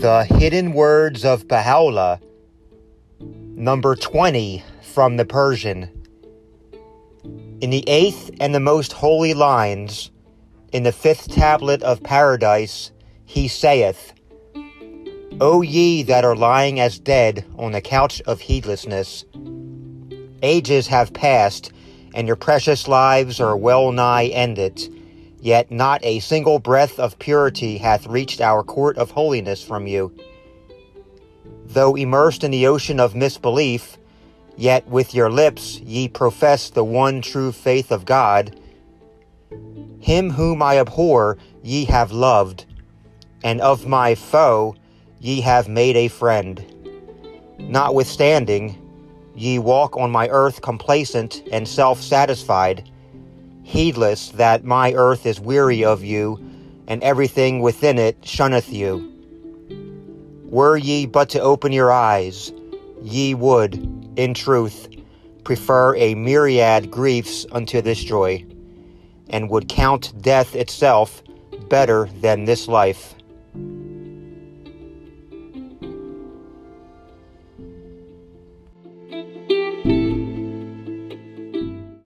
The Hidden Words of Baha'u'llah, number 20 from the Persian. In the eighth and the most holy lines, in the fifth tablet of paradise, he saith, O ye that are lying as dead on the couch of heedlessness, ages have passed, and your precious lives are well nigh ended Yet not a single breath of purity hath reached our court of holiness from you. Though immersed in the ocean of misbelief, yet with your lips ye profess the one true faith of God. Him whom I abhor ye have loved, and of my foe ye have made a friend. Notwithstanding, ye walk on my earth complacent and self satisfied heedless that my earth is weary of you, and everything within it shunneth you. Were ye but to open your eyes, ye would, in truth, prefer a myriad griefs unto this joy, and would count death itself better than this life.